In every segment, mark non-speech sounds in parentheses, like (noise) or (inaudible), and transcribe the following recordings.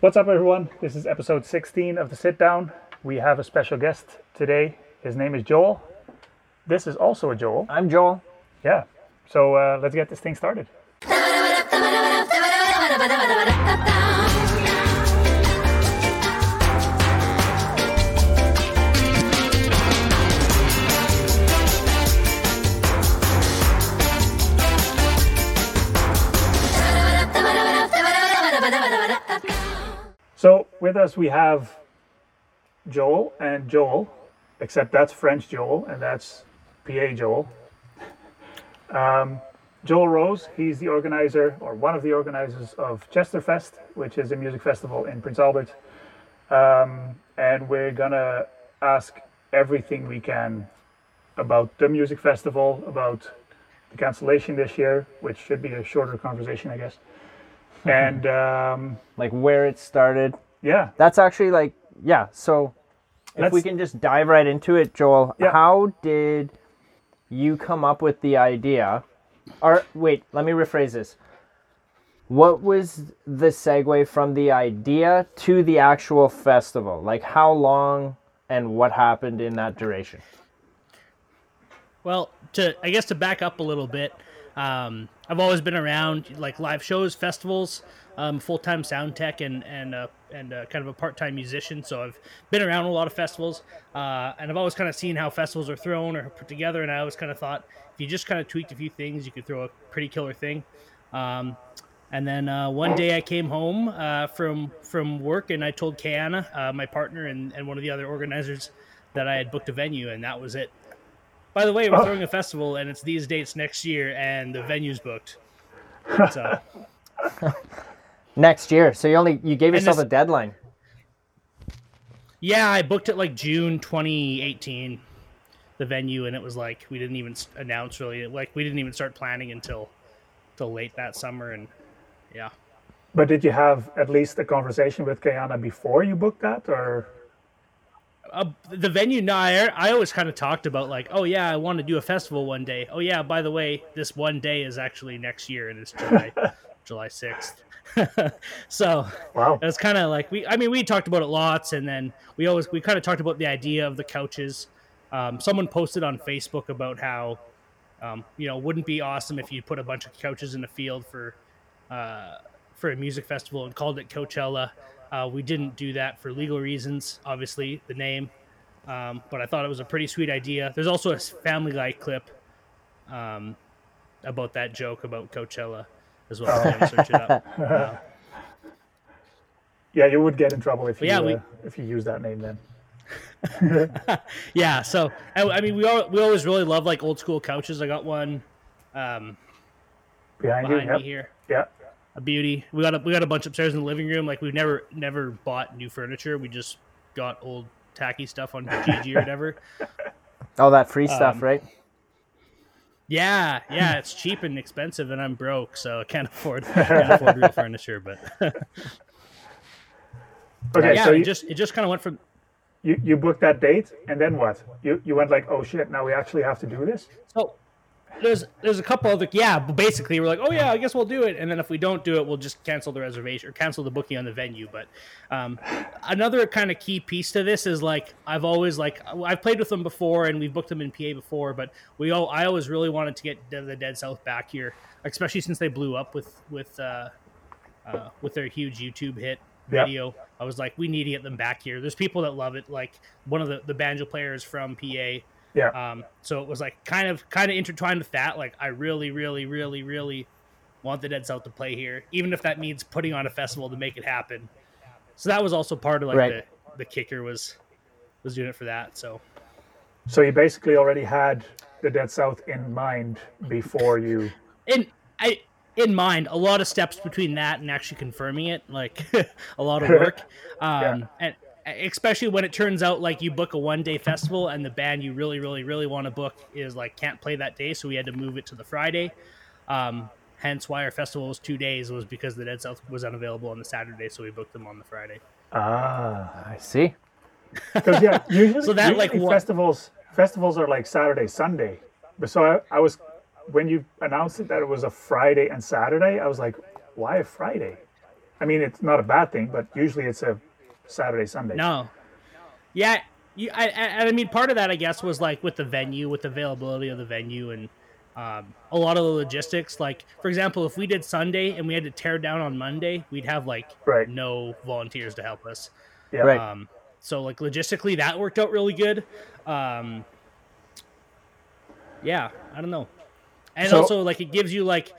What's up, everyone? This is episode 16 of the Sit Down. We have a special guest today. His name is Joel. This is also a Joel. I'm Joel. Yeah. So uh, let's get this thing started. With us we have Joel and Joel, except that's French Joel and that's PA Joel. Um, Joel Rohs, he's the organizer or one of the organizers of Chesterfest, which is a music festival in Prince Albert. Um, and we're gonna ask everything we can about the music festival, about the cancellation this year, which should be a shorter conversation, I guess. (laughs) And um, Like where it started. Yeah, That's actually like yeah. So if Let's- we can just dive right into it, Joel. Yeah. How did you come up with the idea? Or wait, let me rephrase this. What was the segue from the idea to the actual festival? Like how long and what happened in that duration? Well, to I guess to back up a little bit, um, I've always been around like live shows, festivals, um, full time sound tech, and and uh, and uh, kind of a part time musician. So I've been around a lot of festivals, uh, and I've always kind of seen how festivals are thrown or put together. And I always kind of thought if you just kind of tweaked a few things, you could throw a pretty killer thing. Um, and then uh, one day I came home uh, from from work, and I told Kayana, uh, my partner, and, and one of the other organizers, that I had booked a venue, and that was it. By the way, we're Oh. throwing a festival, and it's these dates next year, and the venue's booked. (laughs) So Next year. So you only you gave yourself this- a deadline. yeah, I booked it like June 2018, the venue, and it was like we didn't even announce really, like we didn't even start planning until till late that summer, and yeah. but did you have at least a conversation with Kayana before you booked that, or uh, the venue no I, I always kind of talked about like oh yeah i want to do a festival one day. Oh yeah by the way this one day is actually next year and it's july (laughs) july 6th (laughs) so wow? it was kind of like we i mean we talked about it lots and then we always we kind of talked about the idea of the couches. Um, someone posted on facebook about how um, you know wouldn't be awesome if you put a bunch of couches in the field for uh, for a music festival and called it coachella uh, we didn't do that for legal reasons obviously the name. Um, but i thought it was a pretty sweet idea. There's also a family guy clip um, about that joke about coachella as well. If search it up. (laughs) Uh, Yeah, you would get in trouble if you yeah, we- uh, if you use that name then. (laughs) yeah so I, I mean we all we always really love like old school couches. I got one um Behind, behind you, me yep. here. Yeah. A beauty we got a we got a bunch upstairs in the living room like we've never never bought new furniture we just got old tacky stuff on Kijiji or whatever (laughs) All that free stuff, Um, right? yeah yeah it's cheap and expensive and i'm broke so i can't (laughs) afford (laughs) can't afford real furniture but Okay, yeah so it you, just it just kind of went from you you booked that date, and then what? You you went like, oh shit, now we actually have to do this. So there's there's a couple other yeah, but basically we're like, oh yeah, I guess we'll do it, and then if we don't do it, we'll just cancel the reservation or cancel the booking on the venue. But um, another kind of key piece to this is like I've always like I've played with them before and we've booked them in PA before, but we all I always really wanted to get the the Dead South back here, especially since they blew up with with uh, uh, with their huge YouTube hit Yep. video. I was like, we need to get them back here. There's people that love it, like one of the the banjo players from PA. Yeah, Um, so it was like kind of kind of intertwined with that. Like I really, really, really, really want the Dead South to play here, even if that means putting on a festival to make it happen. So that was also part of like Right. the the kicker was was doing it for that. So so you basically already had the Dead South in mind before you. (laughs) in I in mind a lot of steps between that and actually confirming it, like (laughs) a lot of work. (laughs) Um, and especially when it turns out like you book a one day festival and the band you really, really, really want to book is like can't play that day, so we had to move it to the Friday. Um, hence why our festival was two days was because the Dead South was unavailable on the Saturday, so we booked them on the Friday. Ah, I see. (laughs) because yeah, usually, So that, like, usually what- festivals festivals are like Saturday, Sunday. But so I, I was when you announced it that it was a Friday and Saturday, I was like, why a Friday? I mean, it's not a bad thing, but usually it's a Saturday, Sunday. No. Yeah, you, I, I, I mean, part of that, I guess, was like with the venue, with the availability of the venue, and um, a lot of the logistics. Like, for example, if we did Sunday and we had to tear down on Monday, we'd have like Right. no volunteers to help us. Yeah. Right. Um, so like logistically, that worked out really good. Um, yeah, I don't know, and So- also like it gives you like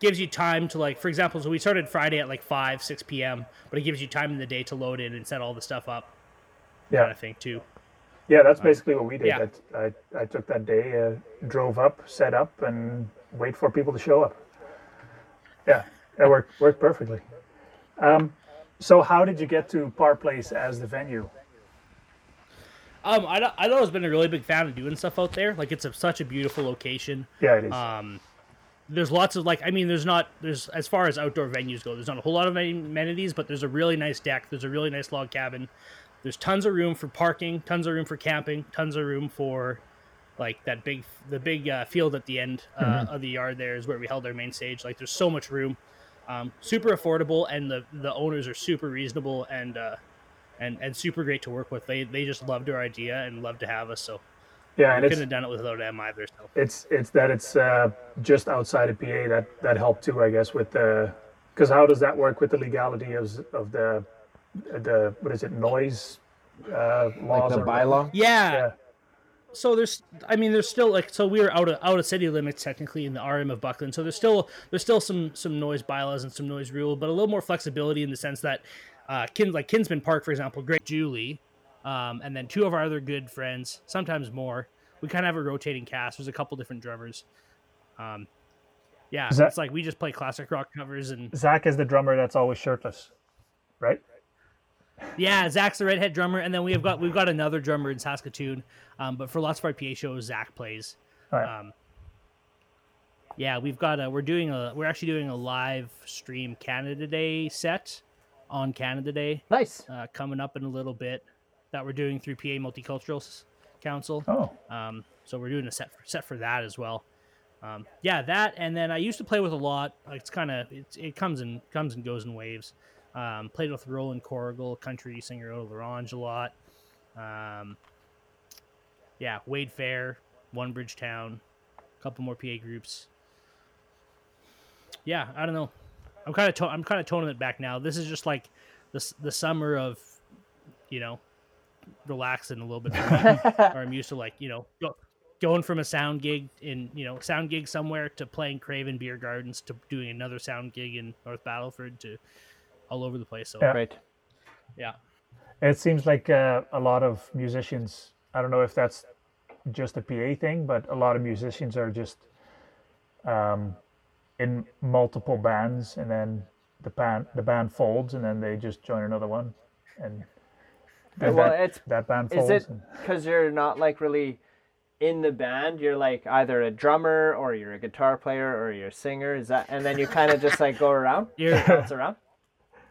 gives you time to like, for example, so we started Friday at like five, six p.m., but it gives you time in the day to load in and set all the stuff up, Yeah. kind of thing too. Yeah, that's basically what we did. yeah. That I, I took that day, uh, drove up, set up, and wait for people to show up. Yeah, it worked worked perfectly. Um, so how did you get to Par Place as the venue? Um, I don't- I always been a really big fan of doing stuff out there. Like it's a, such a beautiful location. Yeah, it is. Um, there's lots of like, I mean, there's not there's as far as outdoor venues go, there's not a whole lot of amenities, but there's a really nice deck. There's a really nice log cabin. There's tons of room for parking, tons of room for camping, tons of room for like that big the big uh, field at the end uh, of the yard. There is where we held our main stage. Like there's so much room, um, super affordable, and the the owners are super reasonable and. Uh, and, and super great to work with. They they just loved our idea and loved to have us. So yeah, we and couldn't it's have done it without them either. So it's it's that it's uh, just outside of PA that that helped too, I guess, with the because how does that work with the legality of of the the what is it noise uh, Like laws the or- bylaw. yeah, Yeah, so there's i mean there's still like so we were out of out of city limits technically in the rm of buckland so there's still there's still some some noise bylaws and some noise rule but a little more flexibility in the sense that uh kin like kinsmen park for example great julie um and then two of our other good friends sometimes more we kind of have a rotating cast there's a couple different drummers um yeah Is that- it's like we just play classic rock covers and Zach is the drummer that's always shirtless, right? Yeah, Zach's the redhead drummer, and then we've got we've got another drummer in Saskatoon. Um, but for lots of our PA shows, Zach plays. All right. Um, yeah, we've got a we're doing a we're actually doing a live stream Canada Day set on Canada Day Nice. uh, coming up in a little bit that we're doing through PA Multicultural Council. oh, Um, so we're doing a set for, set for that as well. Um, yeah, that and then I used to play with a lot. It's kind of it, comes and comes and goes in waves. Um, played with Roland Corrigal, country singer out of Orange a lot. Um, yeah, Wade Fair, One Bridge Town, a couple more PA groups. Yeah, I don't know. I'm kind of to- I'm kind of toning it back now. This is just like the the summer of, you know, relaxing a little bit. (laughs) Or I'm used to like you know go, going from a sound gig in you know sound gig somewhere to playing Craven Beer Gardens to doing another sound gig in North Battleford to all over the place. So Yeah. Right. yeah, it seems like uh, a lot of musicians. I don't know if that's just a PA thing, but a lot of musicians are just um, in multiple bands, and then the band the band folds, and then they just join another one, and then well, that, it's that band Is it because you're not like really in the band? You're like either a drummer or you're a guitar player or you're a singer. Is that and then you kind of just like go around, You're- (laughs) bounce around.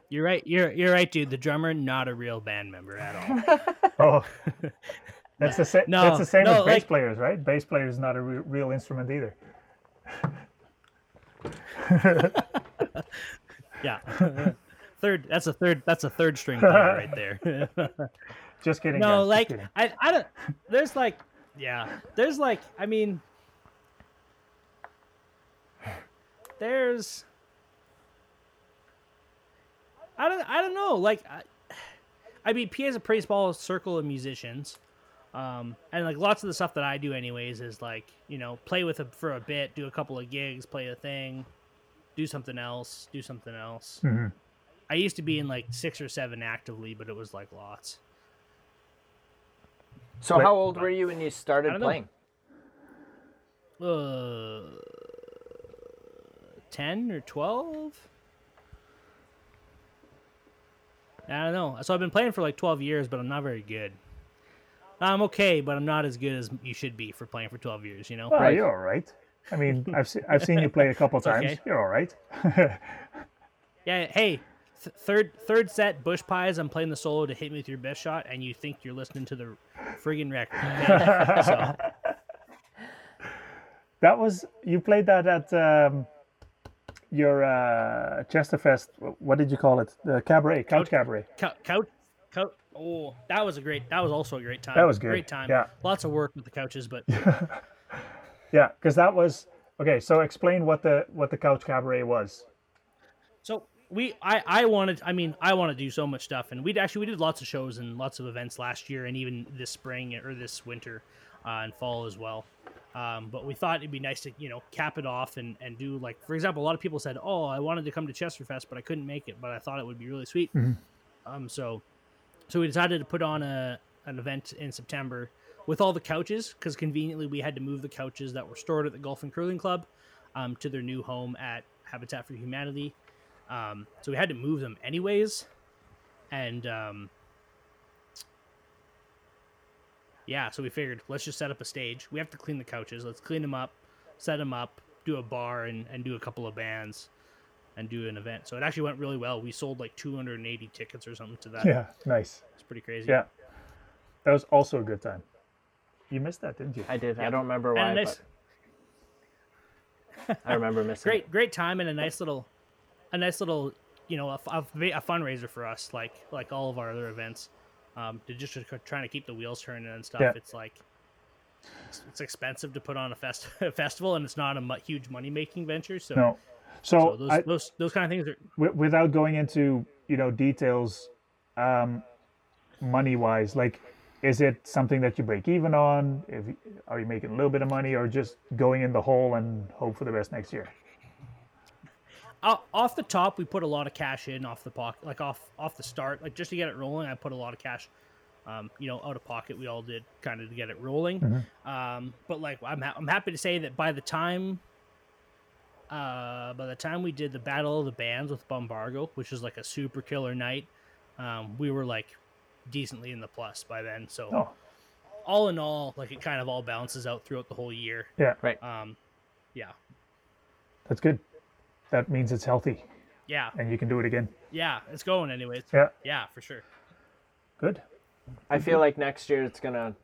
you're right. You're you're right, dude. The drummer not a real band member at all. (laughs) Oh, (laughs) that's the same. No, that's the same no, with bass like- players, right? Bass player is not a re- real instrument either. yeah. Third. That's a third. That's a third string (laughs) player right there. (laughs) Just kidding. no, guys, like kidding. I, I don't. There's like, yeah. There's like, I mean, there's. I don't. I don't know. Like, I, I mean, PA is a pretty small circle of musicians, um, and like lots of the stuff that I do, anyways, is like you know play with it for a bit, do a couple of gigs, play a thing, do something else, do something else. Mhm. I used to be in like six or seven actively, but it was like lots. So Wait. how old were you when you started playing? uh, 10 or 12 i don't know so i've been playing for like 12 years but i'm not very good i'm okay but i'm not as good as you should be for playing for 12 years you know Well, Right. you're all right. I mean, I've se- I've seen you play a couple (laughs) times. okay. You're all right. (laughs) yeah hey th- third third set bush pies i'm playing the solo to hit me with your best shot and you think you're listening to the friggin record (laughs) so That was you played that at um, your uh, Chesterfest. What did you call it? The cabaret, couch cabaret. Couch, couch, couch. Oh, that was a great. That was also a great time. That was good, Great time. yeah. Lots of work with the couches, but (laughs) Yeah, because that was okay. So explain what the what the couch cabaret was. So we, I, I wanted. I mean, I want to do so much stuff, and we actually we did lots of shows and lots of events last year, and even this spring or this winter, uh, and fall as well. Um, but we thought it'd be nice to you know cap it off and and do like for example, a lot of people said, oh, I wanted to come to Chesterfest, but I couldn't make it, but I thought it would be really sweet. Um, so so we decided to put on a an event in September with all the couches because conveniently we had to move the couches that were stored at the Golf and Curling Club um, to their new home at Habitat for Humanity. Um, so we had to move them anyways, and um, yeah, so we figured let's just set up a stage. We have to clean the couches. Let's clean them up, set them up, do a bar, and, and do a couple of bands, and do an event. So it actually went really well. We sold like 280 tickets or something to that. Yeah, nice. It's pretty crazy. Yeah, that was also a good time. You missed that, didn't you? I did. I don't remember And why, nice, but I remember missing. great, it. great time and a nice little, a nice little, you know, a, a, a fundraiser for us, like like all of our other events. Um, to just trying to keep the wheels turning and stuff. Yeah. It's like it's, it's expensive to put on a fest (laughs) a festival, and it's not a mu- huge money making venture. So, No. so So, those, I, those those kind of things are wi- without going into you know details, um, money wise, like, is it something that you break even on? If are you making a little bit of money, or just going in the hole and hope for the best next year? O- off the top. We put a lot of cash in off the pocket, like off off the start, like just to get it rolling. I put a lot of cash. Um, you know, out of pocket, we all did kind of to get it rolling. Um, but like, I'm ha- I'm happy to say that by the time, uh, by the time we did the Battle of the Bands with Bombargo, which was like a super killer night, um, we were like decently in the plus by then. So Oh, all in all, like it kind of all balances out throughout the whole year. yeah, Right. Um, yeah, that's good. That means it's healthy yeah, and you can do it again. yeah. It's going anyways. Yeah, Yeah, for sure. good. I feel like next year it's gonna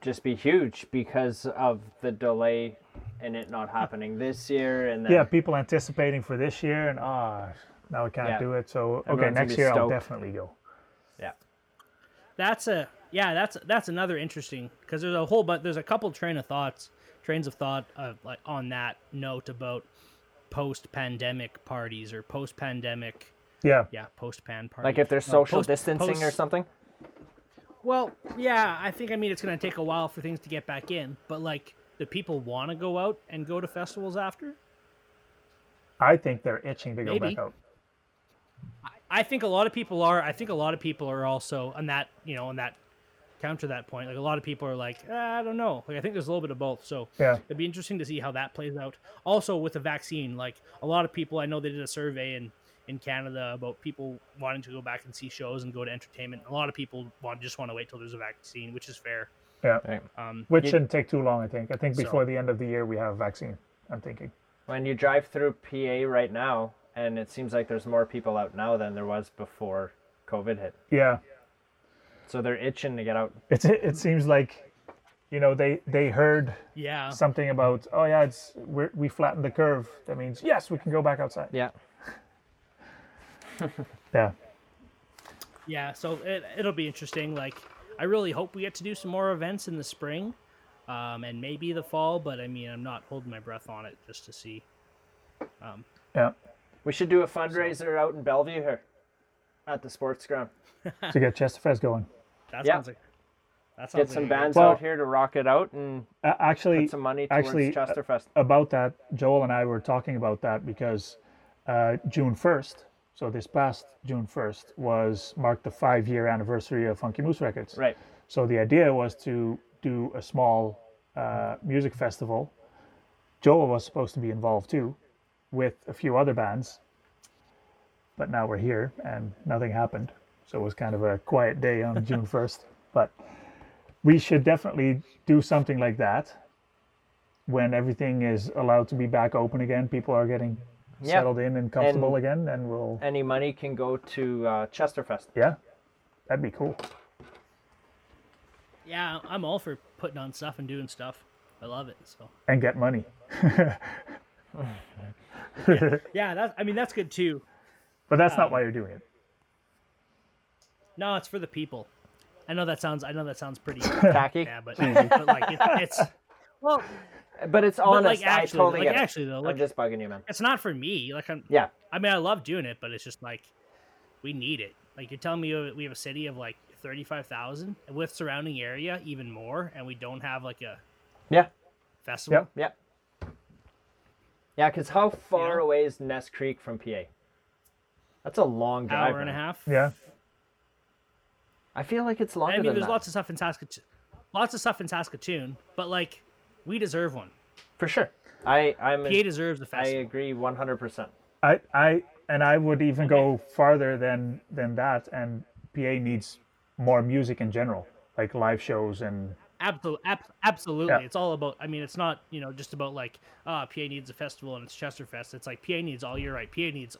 just be huge because of the delay in it not happening this year, and then Yeah, people anticipating for this year, and ah, now we can't Yeah. do it. So okay, Everyone's next be year I'll definitely go. yeah, That's a yeah. That's that's another interesting because there's a whole but there's a couple train of thoughts, trains of thought uh, like on that note about post-pandemic parties or post-pandemic Yeah, yeah post-pan parties. like if there's No, social post- distancing or something. Well, yeah, I think I mean it's gonna take a while for things to get back in, but like do people want to go out and go to festivals after? I think they're itching to go Maybe. back out. I think a lot of people are. I think a lot of people are also on that, you know, on that counter that point. Like a lot of people are like, "Ah, I don't know. Like I think there's a little bit of both. So Yeah. it'd be interesting to see how that plays out. Also with the vaccine, like a lot of people, I know they did a survey in in Canada about people wanting to go back and see shows and go to entertainment. A lot of people want just want to wait till there's a vaccine, which is fair. Yeah, Right. Um, which You- shouldn't take too long. I think. I think So- before the end of the year we have a vaccine. I'm thinking. When you drive through PA right now, and it seems like there's more people out now than there was before COVID hit. Yeah, So they're itching to get out. it's it seems like, you know, they they heard yeah, something about oh yeah it's we're, we flattened the curve. That means yes we can go back outside. Yeah. (laughs) Yeah, yeah. So it, it'll be interesting. Like I really hope we get to do some more events in the spring, um, and maybe the fall. But I mean, I'm not holding my breath on it just to see. Um, yeah. We should do a fundraiser out in Bellevue here at the sports ground. (laughs) to get Chesterfest going. That Yeah. sounds like that sounds Get some like bands Well- out here to rock it out and Uh, actually, put some money towards actually, uh, Chesterfest. about that, Joel and I were talking about that because uh, June 1st, so this past June 1st, was marked the five year anniversary of Funky Moose Records. Right. So the idea was to do a small uh, music festival. Joel was supposed to be involved too, with a few other bands. But now we're here and nothing happened. So it was kind of a quiet day on (laughs) June 1st. But we should definitely do something like that when everything is allowed to be back open again. People are getting settled in and comfortable and again, and we'll. Any money can go to uh, Chesterfest. Yeah, that'd be cool. Yeah, I'm all for putting on stuff and doing stuff. I love it. So and get money. (laughs) (laughs) yeah, yeah, that's. I mean, that's good too. But that's um, not uh, why you're doing it. No, it's for the people. I know that sounds. I know that sounds pretty (laughs) tacky. Yeah, but, but like it, it's (laughs) well. But it's honest. But like actually, I totally like actually though, like I'm just bugging you, man. It's not for me. Like I'm. Yeah. I mean, I love doing it, but it's just like we need it. Like you're telling me we have a city of like thirty-five thousand with surrounding area, even more, and we don't have like a yeah festival. Yeah. Yeah. Yeah, because how far yeah. away is Ness Creek from PA? That's a long drive. Hour and a half. Yeah. I feel like it's longer. I mean, there's that. lots of stuff in Saskatoon, lots of stuff in Saskatoon, but like we deserve one for sure. I I'm PA deserves the festival. I agree 100. percent I I and I would even okay. go farther than than that. And PA needs more music in general, like live shows and absolutely absolutely yeah. it's all about i mean it's not you know just about like uh pa needs a festival and it's chesterfest it's like pa needs all year right pa needs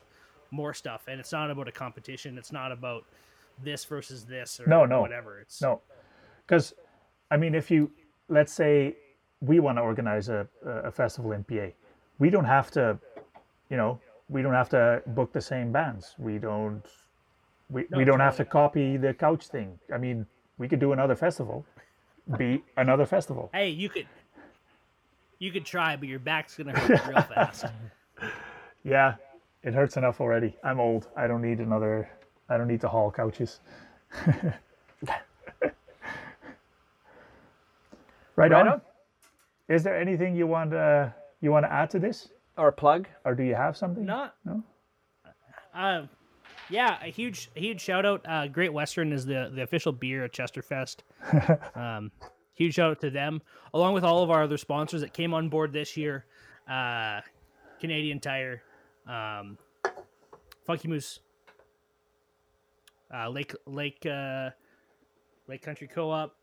more stuff and it's not about a competition it's not about this versus this or no, no. whatever. It's no, because I mean, if you let's say we want to organize a, a festival in PA, we don't have to, you know, we don't have to book the same bands. We don't, we, no, we don't have to copy the couch thing. I mean, we could do another festival, be another festival. Hey, you could, you could try, but your back's gonna hurt real fast. (laughs) Yeah, it hurts enough already. I'm old. I don't need another I don't need to haul couches. (laughs) right, right on. on. Is there anything you want uh, you want to add to this? Or plug? Or do you have something? Not. No. Uh, yeah, a huge huge shout out. Uh, Great Western is the the official beer at Chesterfest. (laughs) um, huge shout out to them, along with all of our other sponsors that came on board this year. Uh, Canadian Tire, um, Funky Moose uh, Lake Lake uh, Lake Country Co-op.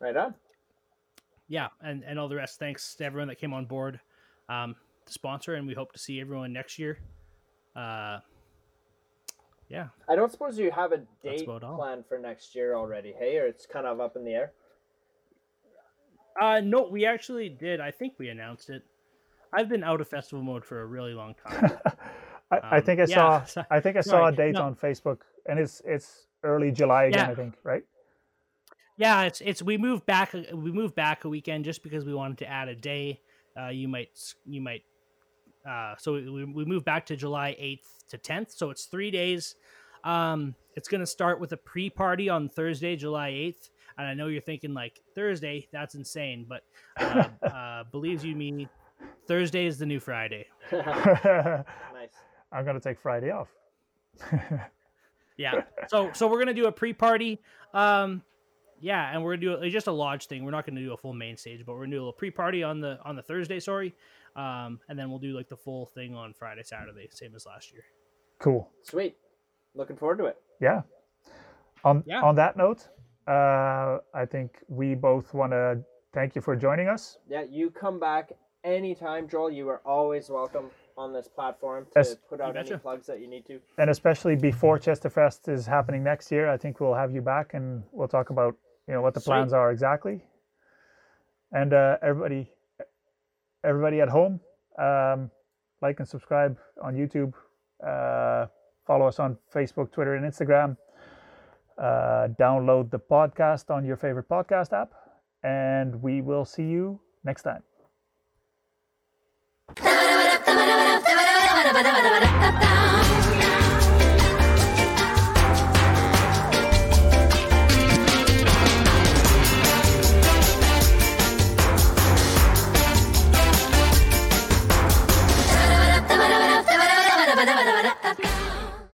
Right on. Yeah, and and all the rest. Thanks to everyone that came on board um, to sponsor, and we hope to see everyone next year. Uh, yeah. I don't suppose you have a date plan for next year already, hey, or it's kind of up in the air. Uh, no, we actually did. I think we announced it. I've been out of festival mode for a really long time. (laughs) I, I um, think I yeah. saw (laughs) I think I saw Sorry. a date no. on Facebook, and it's it's early July again. Yeah. I think right. Yeah, it's it's we moved back we moved back a weekend just because we wanted to add a day. Uh, you might you might uh, so we, we moved back to July eighth to tenth, so it's three days. Um, it's going to start with a pre party on Thursday, July 8th. And I know you're thinking, like, Thursday, that's insane. But uh, (laughs) uh, believes you me, Thursday is the new Friday. (laughs) nice. I'm gonna take Friday off. (laughs) yeah. So so we're gonna do a pre-party. Um, yeah, and we're gonna do a, just a lodge thing. We're not gonna do a full main stage, but we're gonna do a little pre-party on the on the Thursday. Sorry, um, and then we'll do like the full thing on Friday, Saturday, same as last year. Cool. Sweet. Looking forward to it. Yeah. On yeah. on that note, uh, I think we both want to thank you for joining us. Yeah, you come back anytime, Joel. You are always welcome on this platform to put out any plugs that you need to. And especially before Chesterfest is happening next year, I think we'll have you back and we'll talk about you know what the Sweet. plans are exactly. And uh, everybody, everybody at home, um, like and subscribe on YouTube. Uh, follow us on Facebook, Twitter, and Instagram. Uh, download the podcast on your favorite podcast app, and we will see you next time. ダバダバダバダダダ